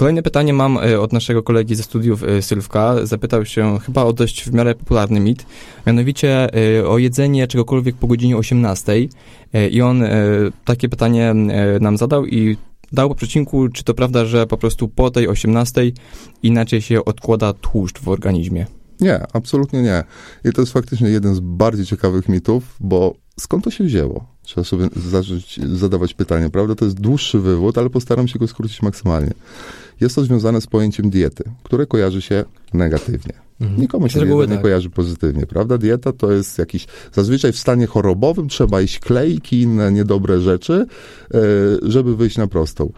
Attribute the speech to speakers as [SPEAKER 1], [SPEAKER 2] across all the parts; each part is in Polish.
[SPEAKER 1] Kolejne pytanie mam e, od naszego kolegi ze studiów e, Sylwka. Zapytał się chyba o dość w miarę popularny mit, mianowicie e, o jedzenie czegokolwiek po godzinie 18. I on takie pytanie nam zadał i dał po przecinku, czy to prawda, że po prostu po tej 18 inaczej się odkłada tłuszcz w organizmie.
[SPEAKER 2] Nie, absolutnie nie. I to jest faktycznie jeden z bardziej ciekawych mitów, bo skąd to się wzięło? Trzeba sobie zacząć zadawać pytanie, prawda? To jest dłuższy wywód, ale postaram się go skrócić maksymalnie. Jest to związane z pojęciem diety, które kojarzy się negatywnie. Mhm. Nikomu się dieta tak. nie kojarzy pozytywnie, prawda? Dieta to jest jakiś, zazwyczaj w stanie chorobowym trzeba iść klejki, i inne niedobre rzeczy, e, żeby wyjść na prostą.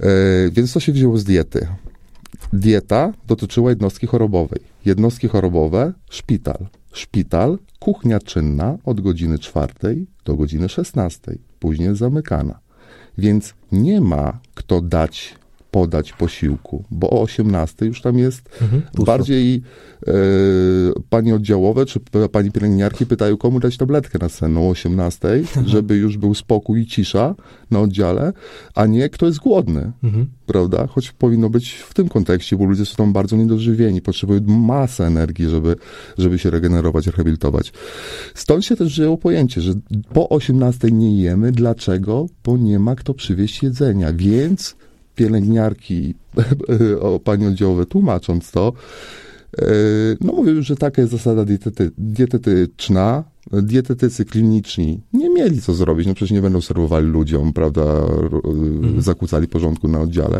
[SPEAKER 2] E, więc to się wzięło z diety. Dieta dotyczyła jednostki chorobowej. Jednostki chorobowe, szpital. Szpital, kuchnia czynna od godziny czwartej do godziny szesnastej. Później zamykana. Więc nie ma kto dać podać posiłku, bo o 18 już tam jest mhm, bardziej e, pani oddziałowe czy pani pielęgniarki pytają, komu dać tabletkę na senną o 18, mhm. żeby już był spokój i cisza na oddziale, a nie kto jest głodny, mhm. prawda? Choć powinno być w tym kontekście, bo ludzie są tam bardzo niedożywieni, potrzebują masę energii, żeby, żeby się regenerować, rehabilitować. Stąd się też wzięło pojęcie, że po 18 nie jemy. Dlaczego? Bo nie ma kto przywieźć jedzenia, więc pielęgniarki, o oddziałowe tłumacząc to, e, no mówił, że taka jest zasada dietety, dietetyczna. Dietetycy kliniczni nie mieli co zrobić, no przecież nie będą serwowali ludziom, prawda, mhm. zakłócali porządku na oddziale.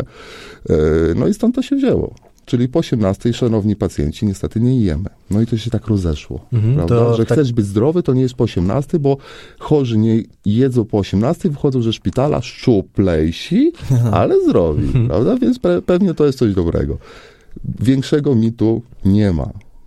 [SPEAKER 2] E, no i stąd to się wzięło. Czyli po 18, szanowni pacjenci, niestety nie jemy. No i to się tak rozeszło, mhm, prawda? Że tak... chcesz być zdrowy, to nie jest po 18, bo chorzy nie jedzą po 18, wychodzą ze szpitala szczuplejsi, ale zdrowi, mhm. prawda? Więc pe pewnie to jest coś dobrego. Większego mitu nie ma.